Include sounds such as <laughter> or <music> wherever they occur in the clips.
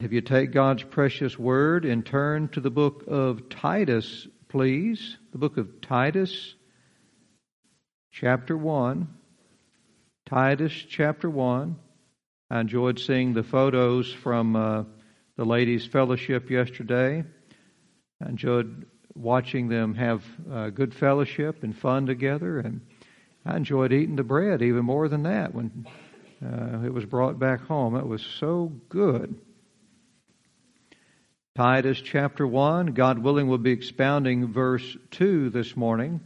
If you take God's precious word and turn to the book of Titus, please, the book of Titus, chapter 1. Titus, chapter 1. I enjoyed seeing the photos from uh, the ladies' fellowship yesterday. I enjoyed watching them have uh, good fellowship and fun together, and I enjoyed eating the bread even more than that when uh, it was brought back home. It was so good. Titus chapter 1. God willing, we'll be expounding verse 2 this morning.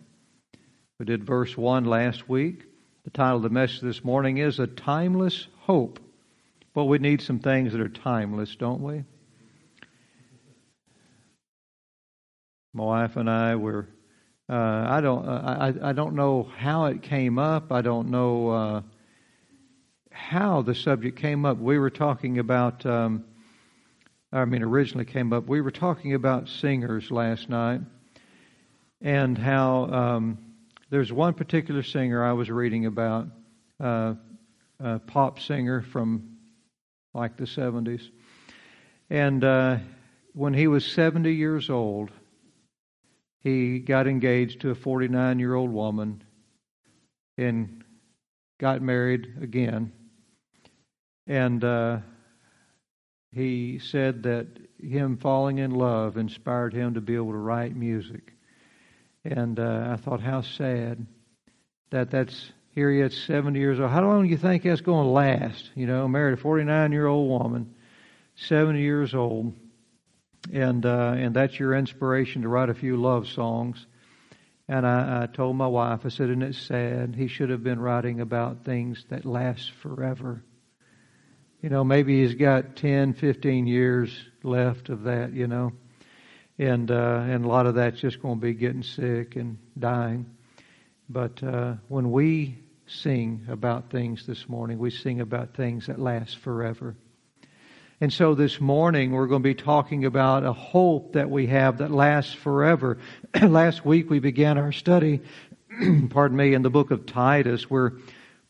We did verse 1 last week. The title of the message this morning is A Timeless Hope. Well, we need some things that are timeless, don't we? My wife and I were. Uh, I don't. Uh, I, I don't know how it came up. I don't know uh, how the subject came up. We were talking about. Um, I mean, originally came up. We were talking about singers last night, and how um, there's one particular singer I was reading about, uh, a pop singer from like the 70s, and uh, when he was 70 years old, he got engaged to a 49 year old woman, and got married again, and. Uh, he said that him falling in love inspired him to be able to write music. And uh, I thought, how sad that that's here he is, 70 years old. How long do you think that's going to last? You know, married a 49 year old woman, 70 years old, and uh, and that's your inspiration to write a few love songs. And I, I told my wife, I said, isn't it sad? He should have been writing about things that last forever you know, maybe he's got 10, 15 years left of that, you know. And uh, and a lot of that's just going to be getting sick and dying. But uh, when we sing about things this morning, we sing about things that last forever. And so this morning we're going to be talking about a hope that we have that lasts forever. <clears throat> Last week we began our study, <clears throat> pardon me, in the book of Titus where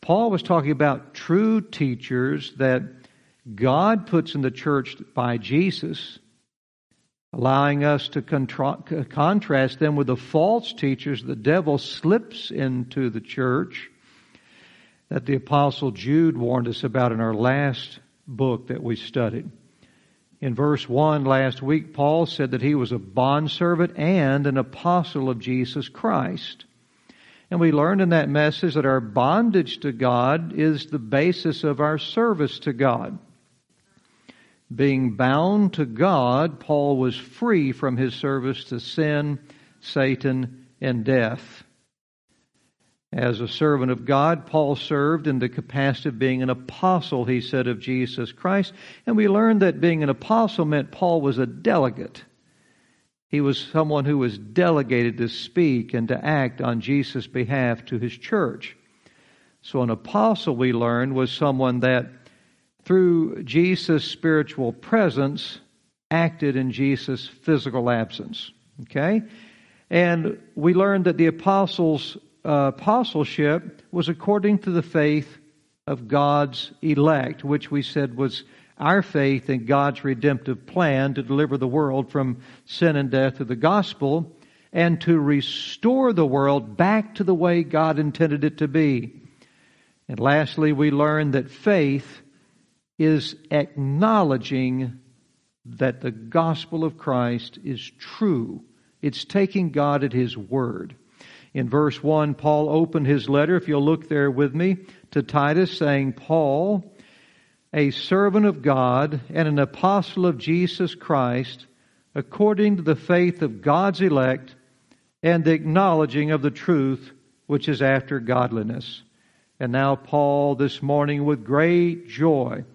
Paul was talking about true teachers that God puts in the church by Jesus, allowing us to contra- contrast them with the false teachers the devil slips into the church that the apostle Jude warned us about in our last book that we studied. In verse 1 last week, Paul said that he was a bondservant and an apostle of Jesus Christ. And we learned in that message that our bondage to God is the basis of our service to God. Being bound to God, Paul was free from his service to sin, Satan, and death. As a servant of God, Paul served in the capacity of being an apostle, he said, of Jesus Christ. And we learned that being an apostle meant Paul was a delegate. He was someone who was delegated to speak and to act on Jesus' behalf to his church. So an apostle, we learned, was someone that through Jesus' spiritual presence, acted in Jesus' physical absence. Okay? And we learned that the apostles' uh, apostleship was according to the faith of God's elect, which we said was our faith in God's redemptive plan to deliver the world from sin and death through the gospel and to restore the world back to the way God intended it to be. And lastly, we learned that faith is acknowledging that the gospel of Christ is true. It's taking God at His word. In verse 1, Paul opened his letter, if you'll look there with me, to Titus, saying, Paul, a servant of God and an apostle of Jesus Christ, according to the faith of God's elect and the acknowledging of the truth which is after godliness. And now, Paul, this morning, with great joy,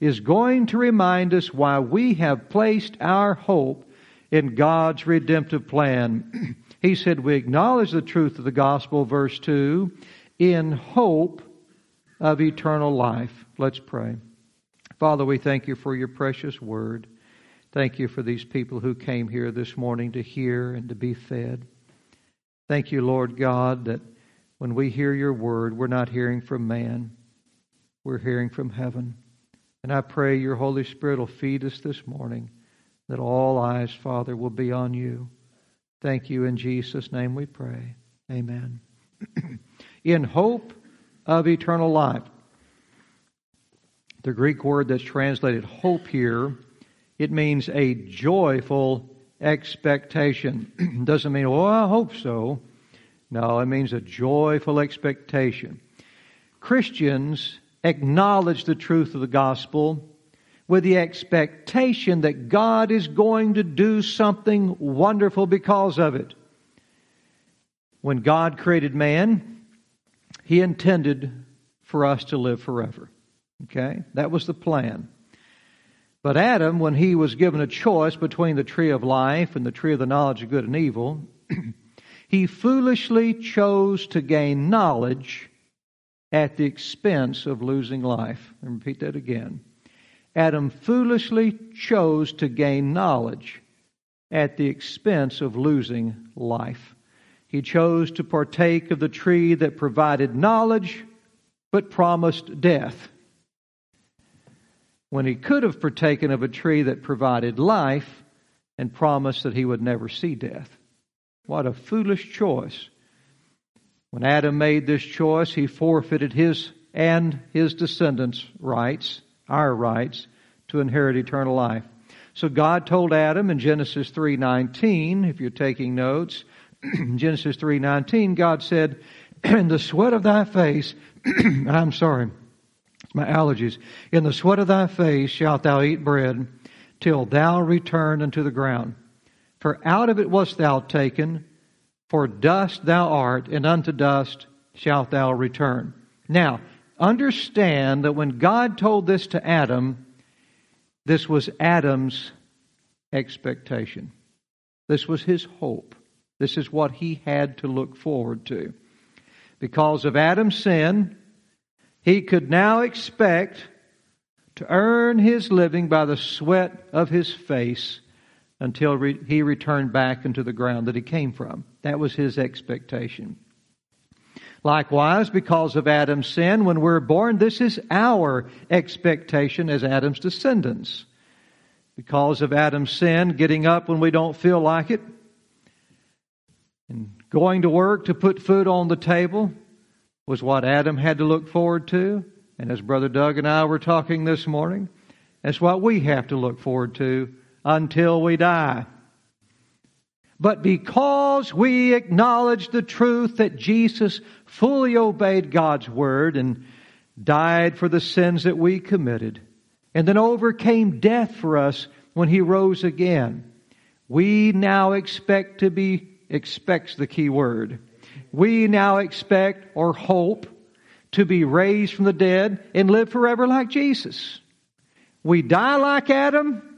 is going to remind us why we have placed our hope in God's redemptive plan. <clears throat> he said, We acknowledge the truth of the gospel, verse 2, in hope of eternal life. Let's pray. Father, we thank you for your precious word. Thank you for these people who came here this morning to hear and to be fed. Thank you, Lord God, that when we hear your word, we're not hearing from man, we're hearing from heaven. And I pray your Holy Spirit will feed us this morning, that all eyes, Father, will be on you. Thank you in Jesus' name we pray. Amen. <clears throat> in hope of eternal life. The Greek word that's translated hope here, it means a joyful expectation. <clears throat> Doesn't mean, oh, I hope so. No, it means a joyful expectation. Christians acknowledge the truth of the gospel with the expectation that God is going to do something wonderful because of it. When God created man, He intended for us to live forever. Okay? That was the plan. But Adam, when he was given a choice between the tree of life and the tree of the knowledge of good and evil, <clears throat> he foolishly chose to gain knowledge at the expense of losing life. And repeat that again. Adam foolishly chose to gain knowledge at the expense of losing life. He chose to partake of the tree that provided knowledge but promised death. When he could have partaken of a tree that provided life and promised that he would never see death. What a foolish choice. When Adam made this choice, he forfeited his and his descendants' rights, our rights, to inherit eternal life. So God told Adam in Genesis 3:19, if you're taking notes, <clears throat> Genesis 3:19, God said, "In the sweat of thy face, <clears throat> I'm sorry, my allergies. In the sweat of thy face shalt thou eat bread, till thou return unto the ground. For out of it wast thou taken, for dust thou art, and unto dust shalt thou return. Now, understand that when God told this to Adam, this was Adam's expectation. This was his hope. This is what he had to look forward to. Because of Adam's sin, he could now expect to earn his living by the sweat of his face until re- he returned back into the ground that he came from. That was his expectation. Likewise, because of Adam's sin, when we're born, this is our expectation as Adam's descendants. Because of Adam's sin, getting up when we don't feel like it, and going to work to put food on the table was what Adam had to look forward to. And as Brother Doug and I were talking this morning, that's what we have to look forward to until we die. But because we acknowledge the truth that Jesus fully obeyed God's word and died for the sins that we committed, and then overcame death for us when he rose again, we now expect to be, expects the key word. We now expect or hope to be raised from the dead and live forever like Jesus. We die like Adam,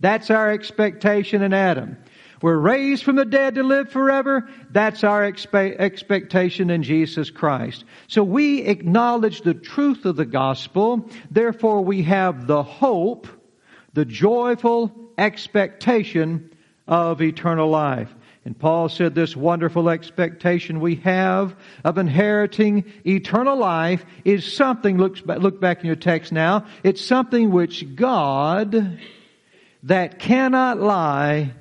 that's our expectation in Adam. We're raised from the dead to live forever. That's our expe- expectation in Jesus Christ. So we acknowledge the truth of the gospel. Therefore, we have the hope, the joyful expectation of eternal life. And Paul said this wonderful expectation we have of inheriting eternal life is something, look, look back in your text now, it's something which God that cannot lie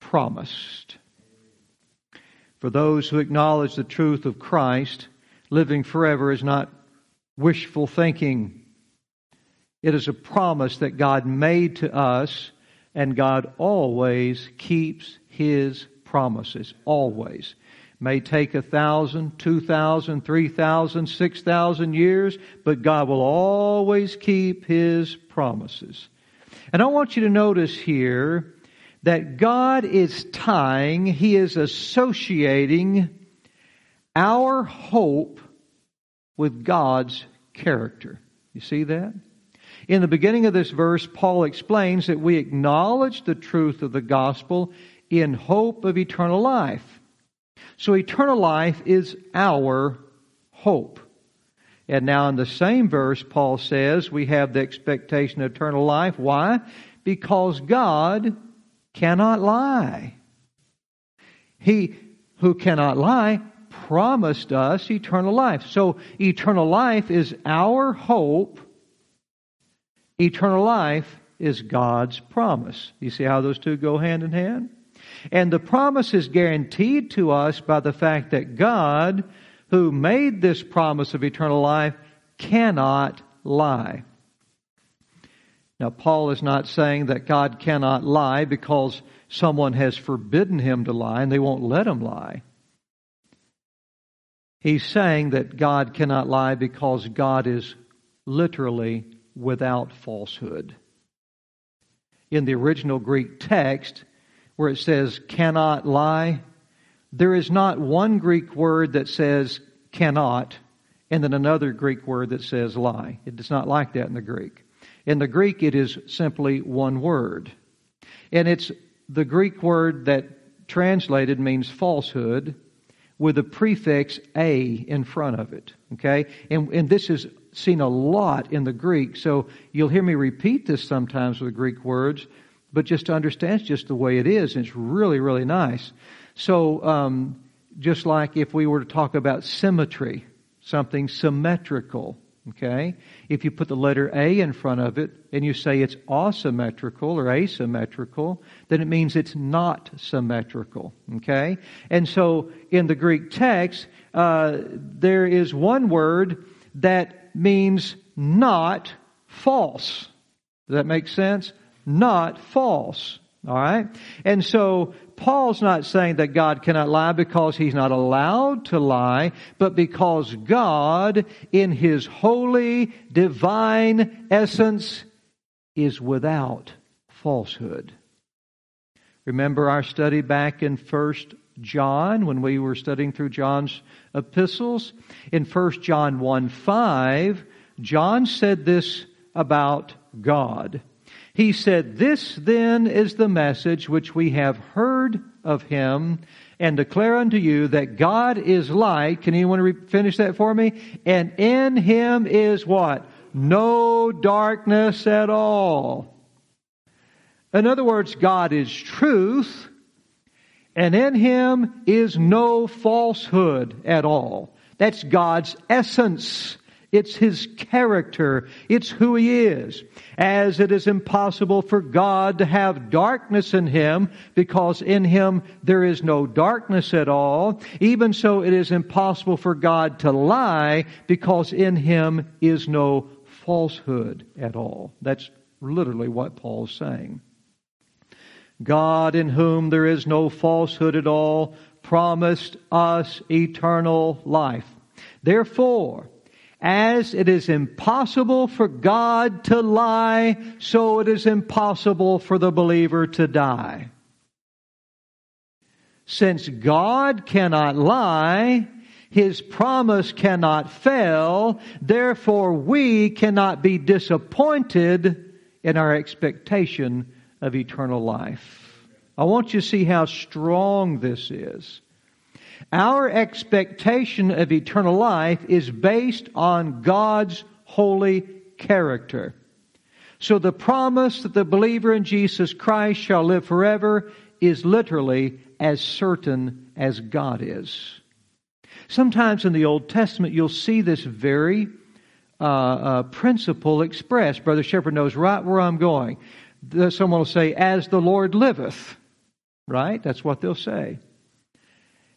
promised. For those who acknowledge the truth of Christ, living forever is not wishful thinking. It is a promise that God made to us, and God always keeps His promises. Always. May take a thousand, two thousand, three thousand, six thousand years, but God will always keep His promises. And I want you to notice here that God is tying, He is associating our hope with God's character. You see that? In the beginning of this verse, Paul explains that we acknowledge the truth of the gospel in hope of eternal life. So eternal life is our hope. And now in the same verse, Paul says we have the expectation of eternal life. Why? Because God cannot lie. He who cannot lie promised us eternal life. So eternal life is our hope Eternal life is God's promise. You see how those two go hand in hand? And the promise is guaranteed to us by the fact that God, who made this promise of eternal life, cannot lie. Now, Paul is not saying that God cannot lie because someone has forbidden him to lie and they won't let him lie. He's saying that God cannot lie because God is literally without falsehood. In the original Greek text, where it says cannot lie, there is not one Greek word that says cannot and then another Greek word that says lie. It is not like that in the Greek. In the Greek, it is simply one word. And it's the Greek word that translated means falsehood with the prefix a in front of it. Okay? And, and this is seen a lot in the Greek. So you'll hear me repeat this sometimes with Greek words, but just to understand it's just the way it is. And it's really, really nice. So, um, just like if we were to talk about symmetry, something symmetrical, Okay? If you put the letter A in front of it and you say it's asymmetrical or asymmetrical, then it means it's not symmetrical. Okay? And so in the Greek text, uh, there is one word that means not false. Does that make sense? Not false. All right? And so Paul's not saying that God cannot lie because he's not allowed to lie, but because God, in his holy, divine essence, is without falsehood. Remember our study back in 1 John when we were studying through John's epistles? In 1 John 1 5, John said this about God. He said, This then is the message which we have heard of him and declare unto you that God is light. Can anyone re- finish that for me? And in him is what? No darkness at all. In other words, God is truth, and in him is no falsehood at all. That's God's essence. It's His character. It's who He is. As it is impossible for God to have darkness in Him because in Him there is no darkness at all, even so it is impossible for God to lie because in Him is no falsehood at all. That's literally what Paul's saying. God in whom there is no falsehood at all promised us eternal life. Therefore, as it is impossible for God to lie, so it is impossible for the believer to die. Since God cannot lie, His promise cannot fail, therefore we cannot be disappointed in our expectation of eternal life. I want you to see how strong this is. Our expectation of eternal life is based on God's holy character. So the promise that the believer in Jesus Christ shall live forever is literally as certain as God is. Sometimes in the Old Testament, you'll see this very uh, uh, principle expressed. Brother Shepherd knows right where I'm going. Someone will say, As the Lord liveth. Right? That's what they'll say.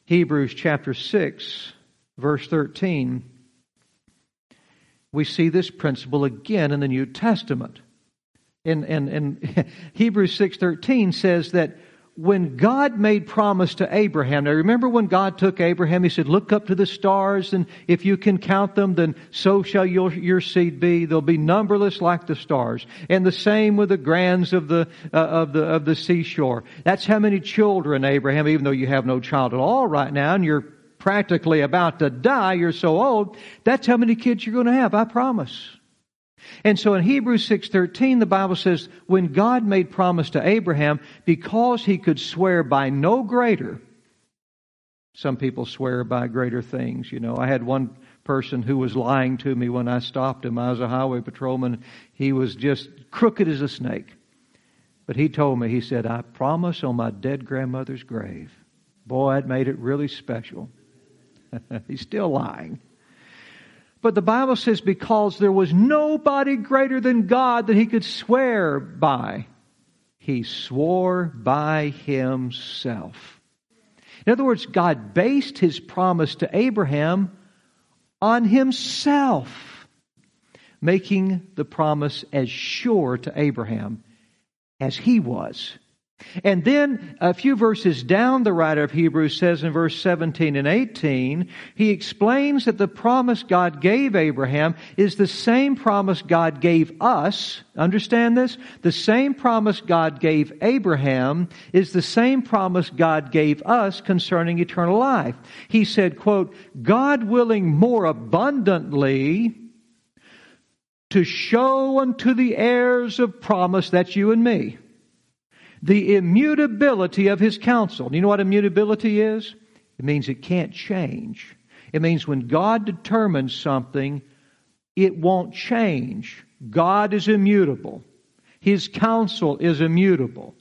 Hebrews chapter 6, verse 13, we see this principle again in the New Testament. And, and, and Hebrews 6.13 says that when God made promise to Abraham, now remember when God took Abraham, he said, look up to the stars and if you can count them, then so shall your, your seed be. They'll be numberless like the stars. And the same with the grands of the, uh, of the, of the seashore. That's how many children, Abraham, even though you have no child at all right now and you're practically about to die, you're so old, that's how many kids you're going to have, I promise. And so in Hebrews 6:13 the Bible says when God made promise to Abraham because he could swear by no greater some people swear by greater things, you know. I had one person who was lying to me when I stopped him. I was a highway patrolman. He was just crooked as a snake. But he told me, he said, I promise on my dead grandmother's grave. Boy, it made it really special. <laughs> He's still lying. But the Bible says because there was nobody greater than God that he could swear by, he swore by himself. In other words, God based his promise to Abraham on himself, making the promise as sure to Abraham as he was. And then a few verses down, the writer of Hebrews says in verse 17 and 18, he explains that the promise God gave Abraham is the same promise God gave us. Understand this? The same promise God gave Abraham is the same promise God gave us concerning eternal life. He said, quote, God willing more abundantly to show unto the heirs of promise, that's you and me the immutability of his counsel. Do you know what immutability is? It means it can't change. It means when God determines something, it won't change. God is immutable. His counsel is immutable.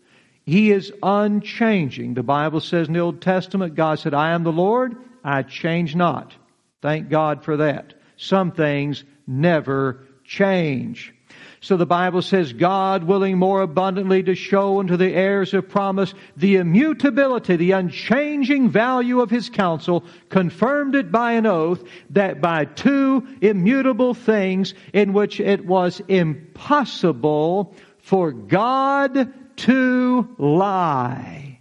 He is unchanging. The Bible says in the Old Testament, God said, I am the Lord, I change not. Thank God for that. Some things never change. So the Bible says, God willing more abundantly to show unto the heirs of promise the immutability, the unchanging value of his counsel, confirmed it by an oath that by two immutable things in which it was impossible for God to lie.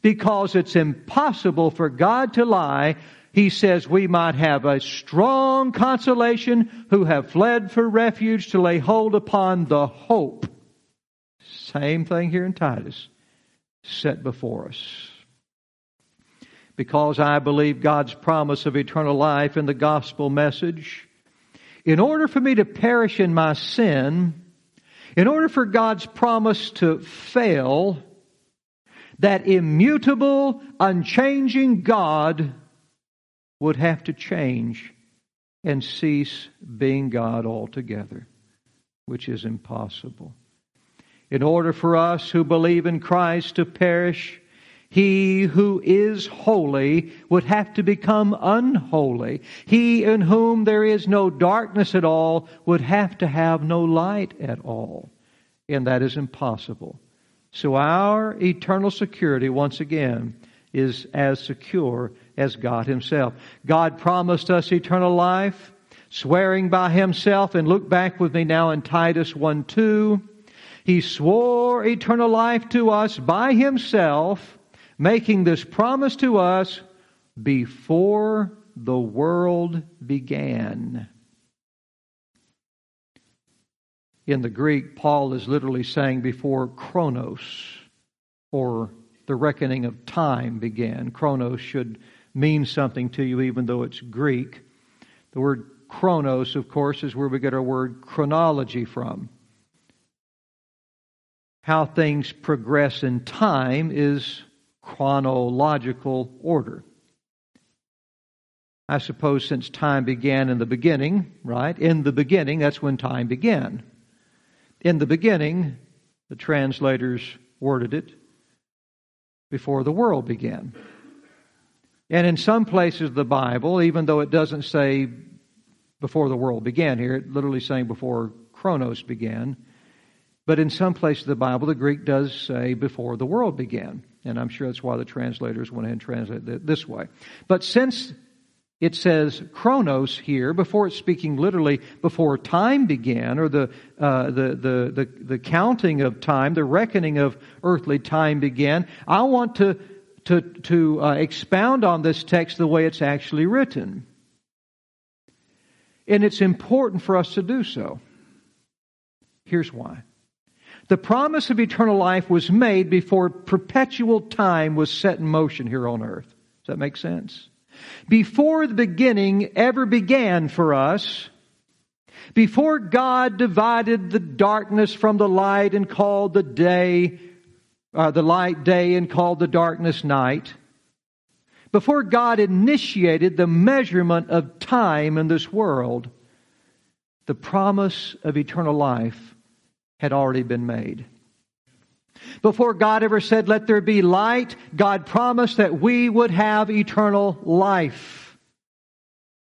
Because it's impossible for God to lie, he says we might have a strong consolation who have fled for refuge to lay hold upon the hope. Same thing here in Titus, set before us. Because I believe God's promise of eternal life in the gospel message, in order for me to perish in my sin, in order for God's promise to fail, that immutable, unchanging God would have to change and cease being God altogether, which is impossible. In order for us who believe in Christ to perish, he who is holy would have to become unholy. He in whom there is no darkness at all would have to have no light at all. And that is impossible. So our eternal security, once again, is as secure as God Himself. God promised us eternal life, swearing by Himself, and look back with me now in Titus 1 2. He swore eternal life to us by Himself, making this promise to us before the world began. In the Greek, Paul is literally saying before chronos, or the reckoning of time began. Chronos should mean something to you, even though it's Greek. The word chronos, of course, is where we get our word chronology from. How things progress in time is chronological order. I suppose since time began in the beginning, right? In the beginning, that's when time began. In the beginning, the translators worded it, before the world began. And in some places of the Bible, even though it doesn't say before the world began here, it literally saying before Chronos began. But in some places of the Bible, the Greek does say before the world began. And I'm sure that's why the translators went ahead and translated it this way. But since it says chronos here, before it's speaking literally before time began, or the, uh, the, the, the, the counting of time, the reckoning of earthly time began, I want to to, to uh, expound on this text the way it's actually written. And it's important for us to do so. Here's why. The promise of eternal life was made before perpetual time was set in motion here on earth. Does that make sense? Before the beginning ever began for us, before God divided the darkness from the light and called the day uh, the light day and called the darkness night. Before God initiated the measurement of time in this world, the promise of eternal life had already been made. Before God ever said, let there be light, God promised that we would have eternal life.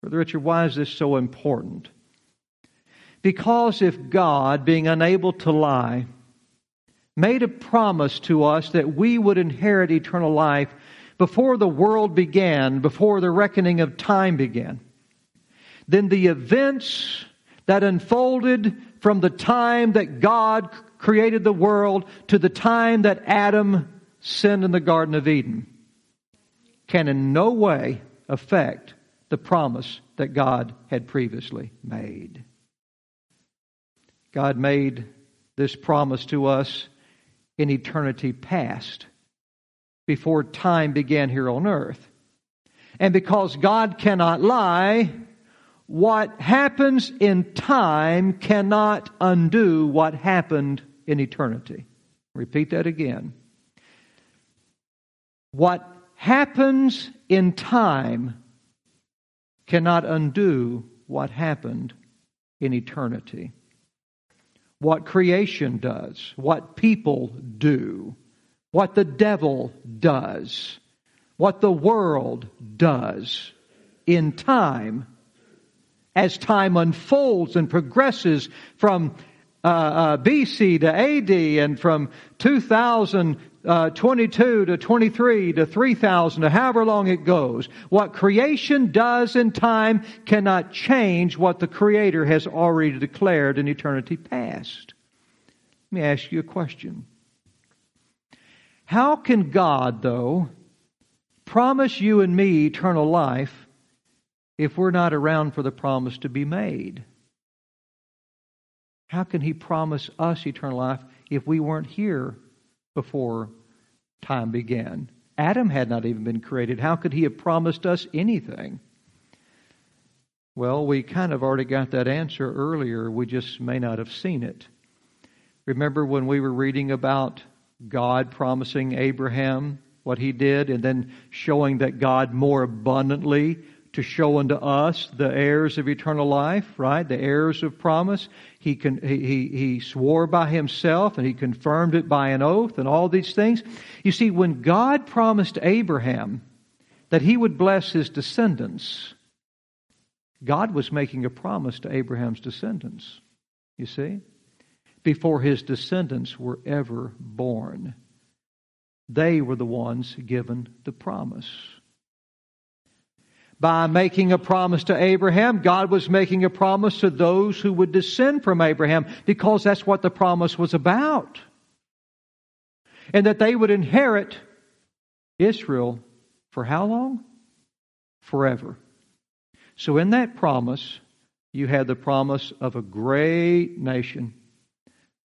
Brother Richard, why is this so important? Because if God, being unable to lie, made a promise to us that we would inherit eternal life before the world began, before the reckoning of time began, then the events that unfolded from the time that God created the world to the time that Adam sinned in the Garden of Eden can in no way affect the promise that God had previously made. God made this promise to us in eternity past, before time began here on earth. And because God cannot lie, what happens in time cannot undo what happened in eternity. Repeat that again. What happens in time cannot undo what happened in eternity. What creation does, what people do, what the devil does, what the world does in time as time unfolds and progresses from uh, uh, BC to AD and from Uh, 2022 to 23 to 3000 to however long it goes. What creation does in time cannot change what the Creator has already declared in eternity past. Let me ask you a question. How can God, though, promise you and me eternal life if we're not around for the promise to be made? How can He promise us eternal life if we weren't here before time began? Adam had not even been created. How could He have promised us anything? Well, we kind of already got that answer earlier. We just may not have seen it. Remember when we were reading about God promising Abraham what he did and then showing that God more abundantly to show unto us the heirs of eternal life, right? The heirs of promise. He, can, he, he swore by himself and he confirmed it by an oath and all these things. You see, when God promised Abraham that he would bless his descendants, God was making a promise to Abraham's descendants. You see? Before his descendants were ever born. They were the ones given the promise by making a promise to Abraham. God was making a promise to those who would descend from Abraham because that's what the promise was about. And that they would inherit Israel for how long? Forever. So, in that promise, you had the promise of a great nation,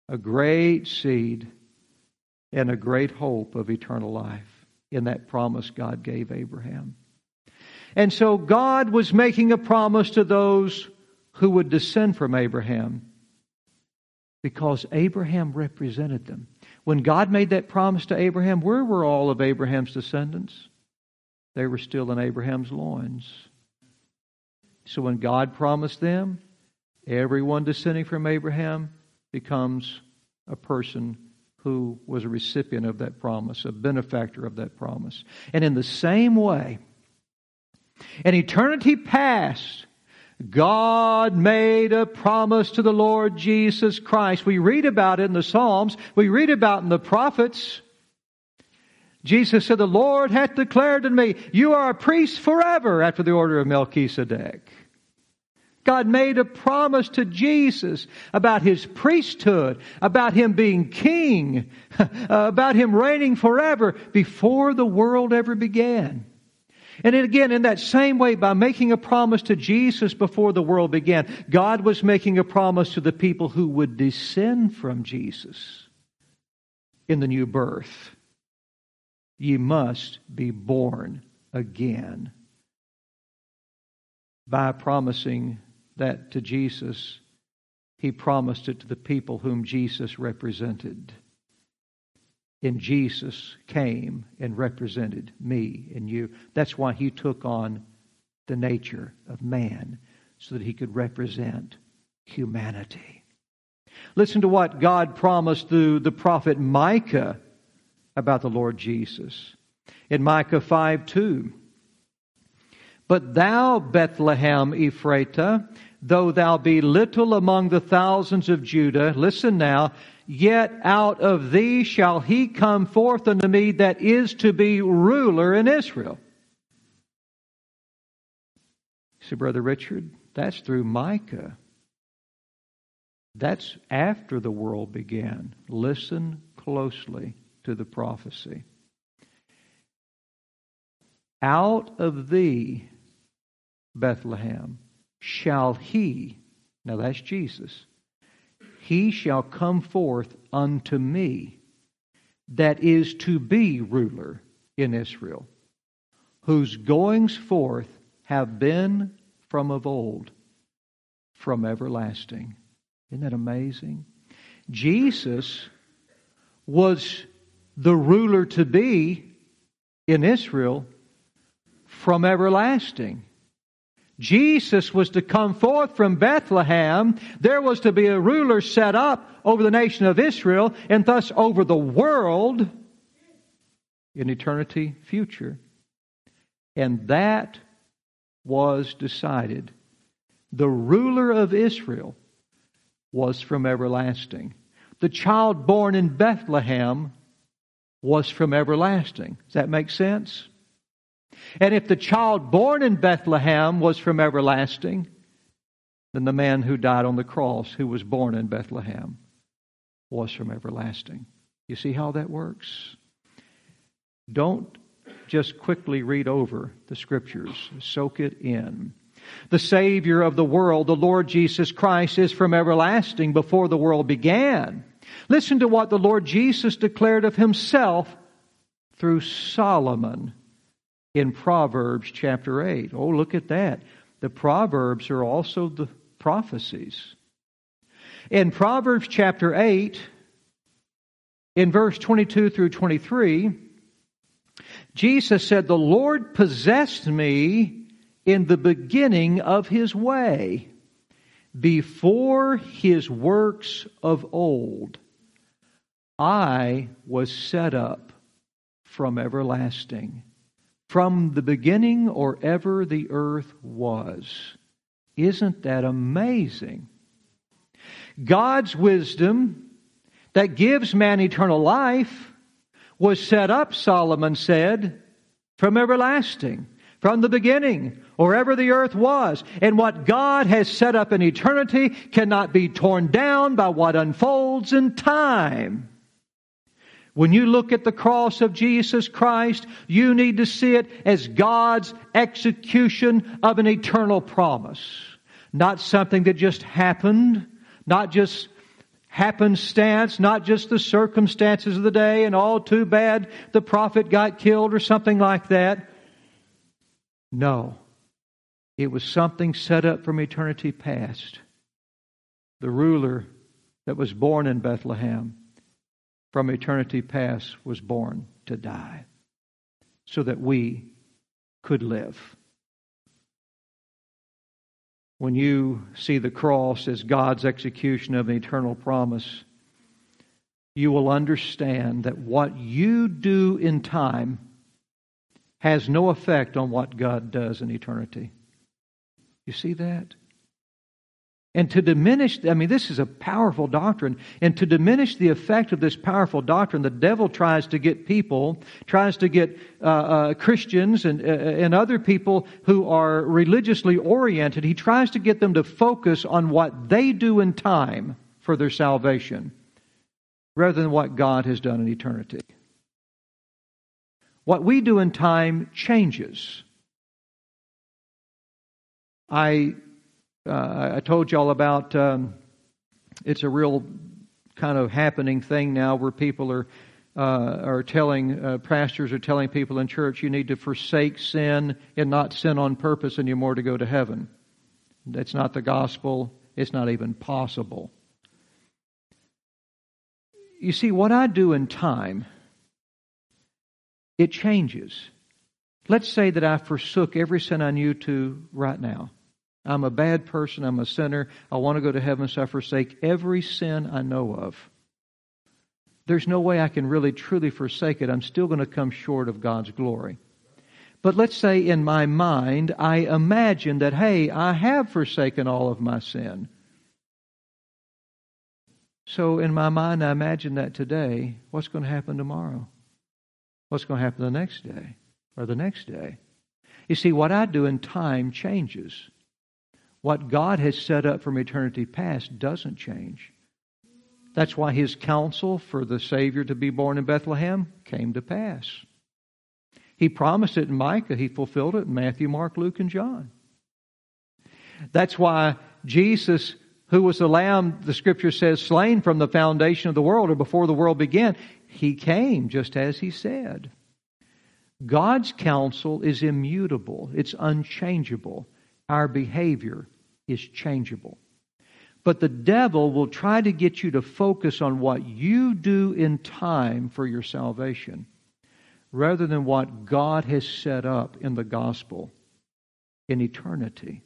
a great seed, and a great hope of eternal life in that promise God gave Abraham. And so God was making a promise to those who would descend from Abraham because Abraham represented them. When God made that promise to Abraham, where were all of Abraham's descendants? They were still in Abraham's loins. So when God promised them, everyone descending from Abraham becomes a person who was a recipient of that promise, a benefactor of that promise. And in the same way, in eternity past, God made a promise to the Lord Jesus Christ. We read about it in the Psalms. We read about it in the prophets. Jesus said, The Lord hath declared to me, You are a priest forever after the order of Melchizedek. God made a promise to Jesus about his priesthood, about him being king, <laughs> about him reigning forever before the world ever began. And again, in that same way, by making a promise to Jesus before the world began, God was making a promise to the people who would descend from Jesus in the new birth. Ye must be born again. By promising that to Jesus, he promised it to the people whom Jesus represented and Jesus came and represented me and you. That's why he took on the nature of man so that he could represent humanity. Listen to what God promised through the prophet Micah about the Lord Jesus. In Micah 5 2, But thou, Bethlehem Ephratah, though thou be little among the thousands of Judah, listen now, yet out of thee shall he come forth unto me that is to be ruler in Israel. See, Brother Richard, that's through Micah. That's after the world began. Listen closely to the prophecy. Out of thee, Bethlehem, shall he, now that's Jesus, he shall come forth unto me that is to be ruler in Israel, whose goings forth have been from of old, from everlasting. Isn't that amazing? Jesus was the ruler to be in Israel from everlasting. Jesus was to come forth from Bethlehem. There was to be a ruler set up over the nation of Israel and thus over the world in eternity future. And that was decided. The ruler of Israel was from everlasting. The child born in Bethlehem was from everlasting. Does that make sense? And if the child born in Bethlehem was from everlasting, then the man who died on the cross, who was born in Bethlehem, was from everlasting. You see how that works? Don't just quickly read over the scriptures, soak it in. The Savior of the world, the Lord Jesus Christ, is from everlasting before the world began. Listen to what the Lord Jesus declared of himself through Solomon in Proverbs chapter 8. Oh, look at that. The Proverbs are also the prophecies. In Proverbs chapter 8, in verse 22 through 23, Jesus said, The Lord possessed me in the beginning of his way, before his works of old. I was set up from everlasting from the beginning or ever the earth was. Isn't that amazing? God's wisdom that gives man eternal life was set up, Solomon said, from everlasting, from the beginning, or ever the earth was. And what God has set up in eternity cannot be torn down by what unfolds in time. When you look at the cross of Jesus Christ, you need to see it as God's execution of an eternal promise. Not something that just happened, not just happenstance, not just the circumstances of the day and all too bad the prophet got killed or something like that. No. It was something set up from eternity past. The ruler that was born in Bethlehem from eternity past was born to die so that we could live. When you see the cross as God's execution of an eternal promise, you will understand that what you do in time has no effect on what God does in eternity. You see that? And to diminish, I mean, this is a powerful doctrine. And to diminish the effect of this powerful doctrine, the devil tries to get people, tries to get uh, uh, Christians and, uh, and other people who are religiously oriented, he tries to get them to focus on what they do in time for their salvation rather than what God has done in eternity. What we do in time changes. I uh, I told you all about um, it's a real kind of happening thing now where people are uh, are telling uh, pastors are telling people in church you need to forsake sin and not sin on purpose anymore to go to heaven. That's not the gospel. It's not even possible. You see, what I do in time, it changes. Let's say that I forsook every sin I knew to right now. I'm a bad person. I'm a sinner. I want to go to heaven, so I forsake every sin I know of. There's no way I can really truly forsake it. I'm still going to come short of God's glory. But let's say in my mind, I imagine that, hey, I have forsaken all of my sin. So in my mind, I imagine that today, what's going to happen tomorrow? What's going to happen the next day or the next day? You see, what I do in time changes. What God has set up from eternity past doesn't change. That's why his counsel for the Savior to be born in Bethlehem came to pass. He promised it in Micah, he fulfilled it in Matthew, Mark, Luke, and John. That's why Jesus, who was the lamb, the scripture says, slain from the foundation of the world or before the world began, he came just as he said. God's counsel is immutable, it's unchangeable. Our behavior is changeable. But the devil will try to get you to focus on what you do in time for your salvation rather than what God has set up in the gospel in eternity.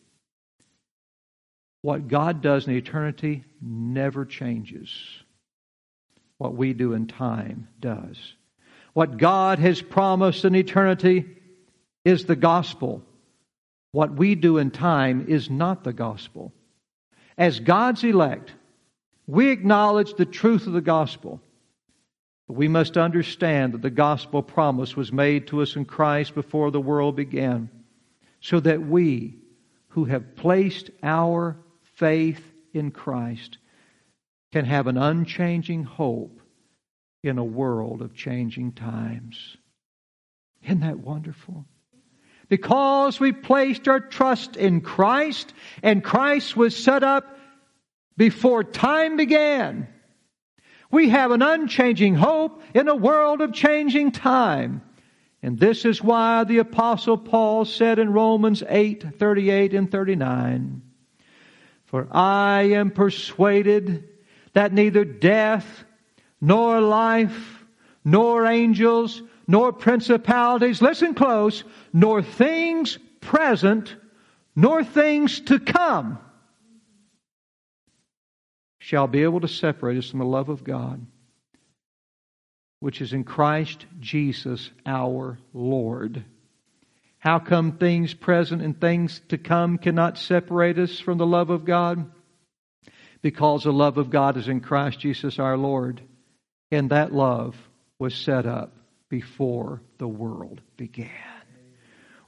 What God does in eternity never changes. What we do in time does. What God has promised in eternity is the gospel. What we do in time is not the gospel. As God's elect, we acknowledge the truth of the gospel. But we must understand that the gospel promise was made to us in Christ before the world began, so that we, who have placed our faith in Christ, can have an unchanging hope in a world of changing times. Isn't that wonderful? Because we placed our trust in Christ, and Christ was set up before time began we have an unchanging hope in a world of changing time. And this is why the apostle Paul said in Romans 8, 38 and 39, For I am persuaded that neither death, nor life, nor angels, nor principalities, listen close, nor things present, nor things to come shall be able to separate us from the love of God, which is in Christ Jesus our Lord. How come things present and things to come cannot separate us from the love of God? Because the love of God is in Christ Jesus our Lord, and that love was set up before the world began.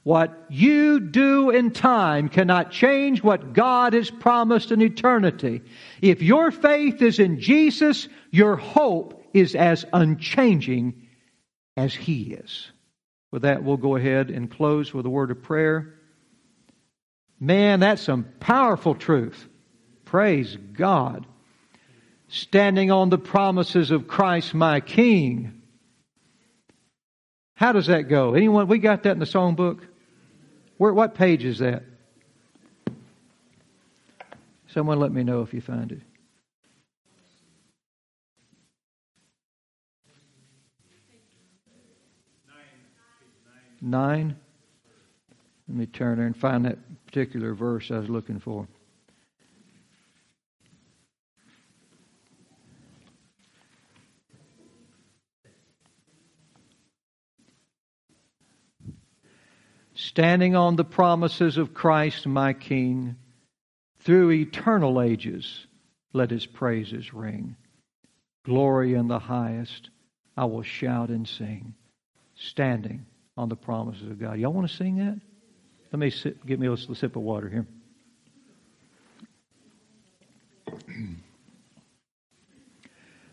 What you do in time cannot change what God has promised in eternity. If your faith is in Jesus, your hope is as unchanging as He is. With that, we'll go ahead and close with a word of prayer. Man, that's some powerful truth. Praise God. Standing on the promises of Christ my King. How does that go? Anyone? We got that in the songbook? Where, what page is that? Someone let me know if you find it. Nine. Let me turn there and find that particular verse I was looking for. Standing on the promises of Christ my King, through eternal ages, let his praises ring. Glory in the highest, I will shout and sing, standing on the promises of God. Y'all want to sing that? Let me sit, get me a sip of water here. <clears throat>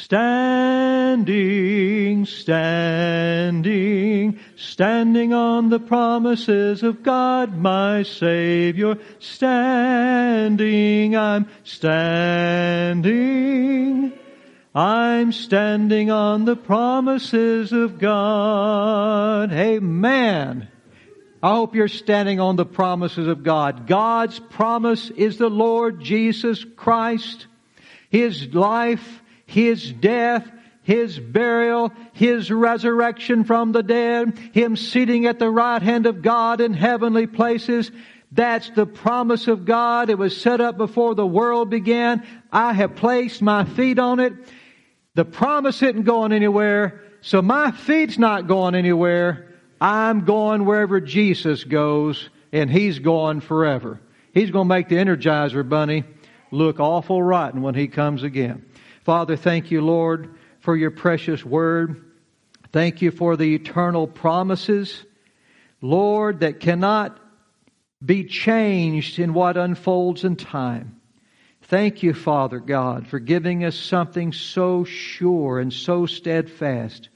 Standing, standing, standing on the promises of God, my Savior. Standing, I'm standing. I'm standing on the promises of God. Amen. I hope you're standing on the promises of God. God's promise is the Lord Jesus Christ. His life his death, His burial, His resurrection from the dead, Him sitting at the right hand of God in heavenly places. That's the promise of God. It was set up before the world began. I have placed my feet on it. The promise isn't going anywhere, so my feet's not going anywhere. I'm going wherever Jesus goes, and He's going forever. He's going to make the Energizer Bunny look awful rotten when He comes again. Father, thank you, Lord, for your precious word. Thank you for the eternal promises, Lord, that cannot be changed in what unfolds in time. Thank you, Father God, for giving us something so sure and so steadfast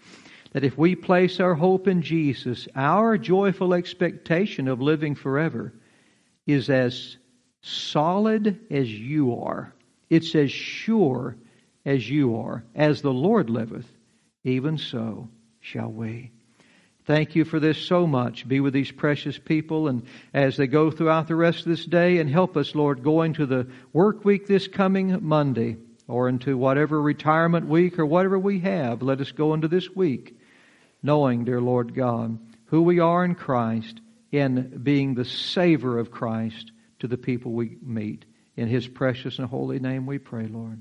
that if we place our hope in Jesus, our joyful expectation of living forever is as solid as you are. It's as sure as you are. As the Lord liveth, even so shall we. Thank you for this so much. Be with these precious people and as they go throughout the rest of this day and help us, Lord, going to the work week this coming Monday or into whatever retirement week or whatever we have. Let us go into this week knowing, dear Lord God, who we are in Christ in being the savor of Christ to the people we meet. In His precious and holy name we pray, Lord.